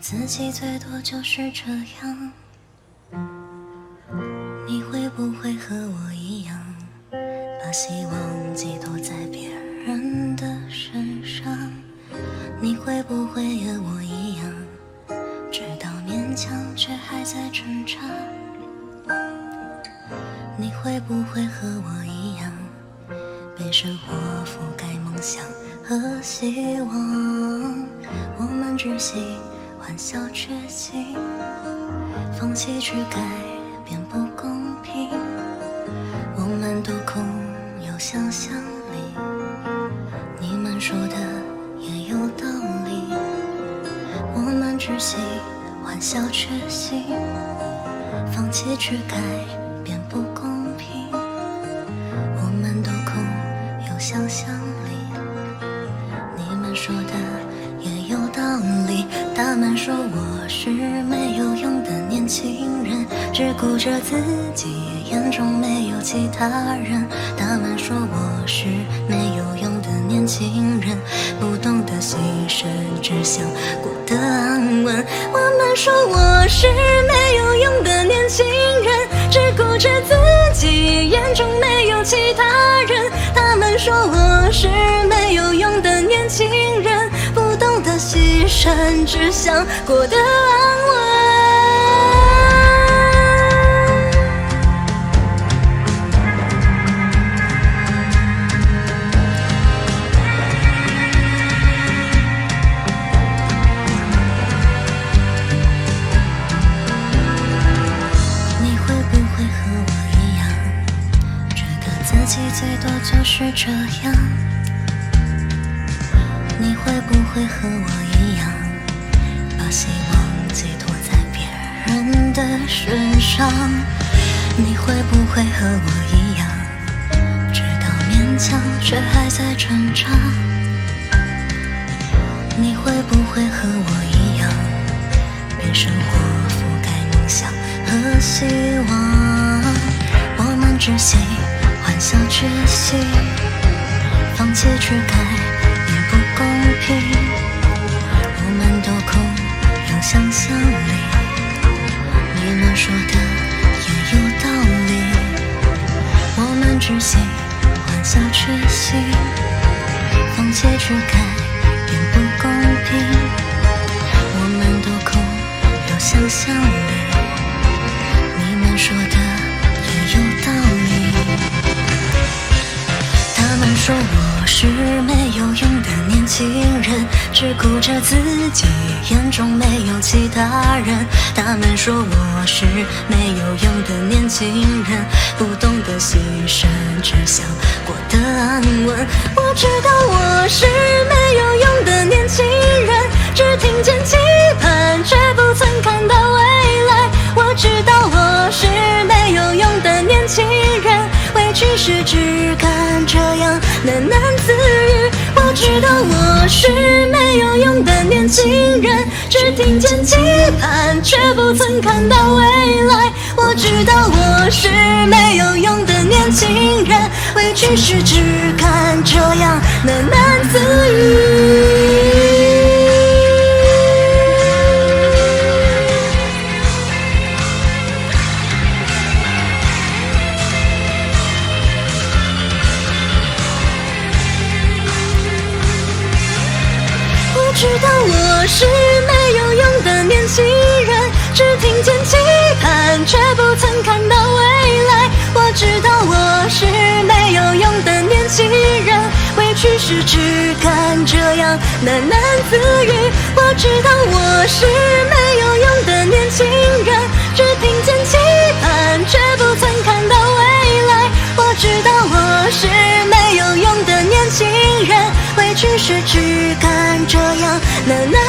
自己最多就是这样？你会不会和我一样，把希望寄托在别人的身上？你会不会和我一样，知道勉强却还在挣扎？你会不会和我一样，被生活覆盖梦想和希望？我们只喜欢笑缺席，放弃去改变不公平。我们都空有想象力，你们说的也有道理。我们只喜欢笑缺席，放弃去改变不公平。我们都空有想象力，你们说的。他们说我是没有用的年轻人，只顾着自己，眼中没有其他人。他们说我是没有用的年轻人，不懂得牺牲，只想过得安稳。我们说我是没有用的年轻人，只顾着自己，眼中没有其他人。他们说我是没有用，得牺牲，只想过得安稳。你会不会和我一样，觉得自己最多就是这样？你会不会和我一样，把希望寄托在别人的身上？你会不会和我一样，知道勉强却还在挣扎？你会不会和我一样，被生活覆盖梦想和希望？我们只喜欢笑缺席，放弃去改变不公平。想象力，你们说的也有道理。我们只喜欢笑缺席，放弃去改变不公平。我们都空有想象力，你们说的人，只顾着自己，眼中没有其他人。他们说我是没有用的年轻人，不懂得牺牲，只想过得安稳。我知道我是没有用的年轻人，是没有用的年轻人，只听见期盼，却不曾看到未来。我知道我是没有用的年轻人，委屈时只看这样喃喃自语。知道我是没有用的年轻人，只听见期盼，却不曾看到未来。我知道我是没有用的年轻人，委屈时只敢这样喃喃自语。我知道我是没有用的年轻人，只听见没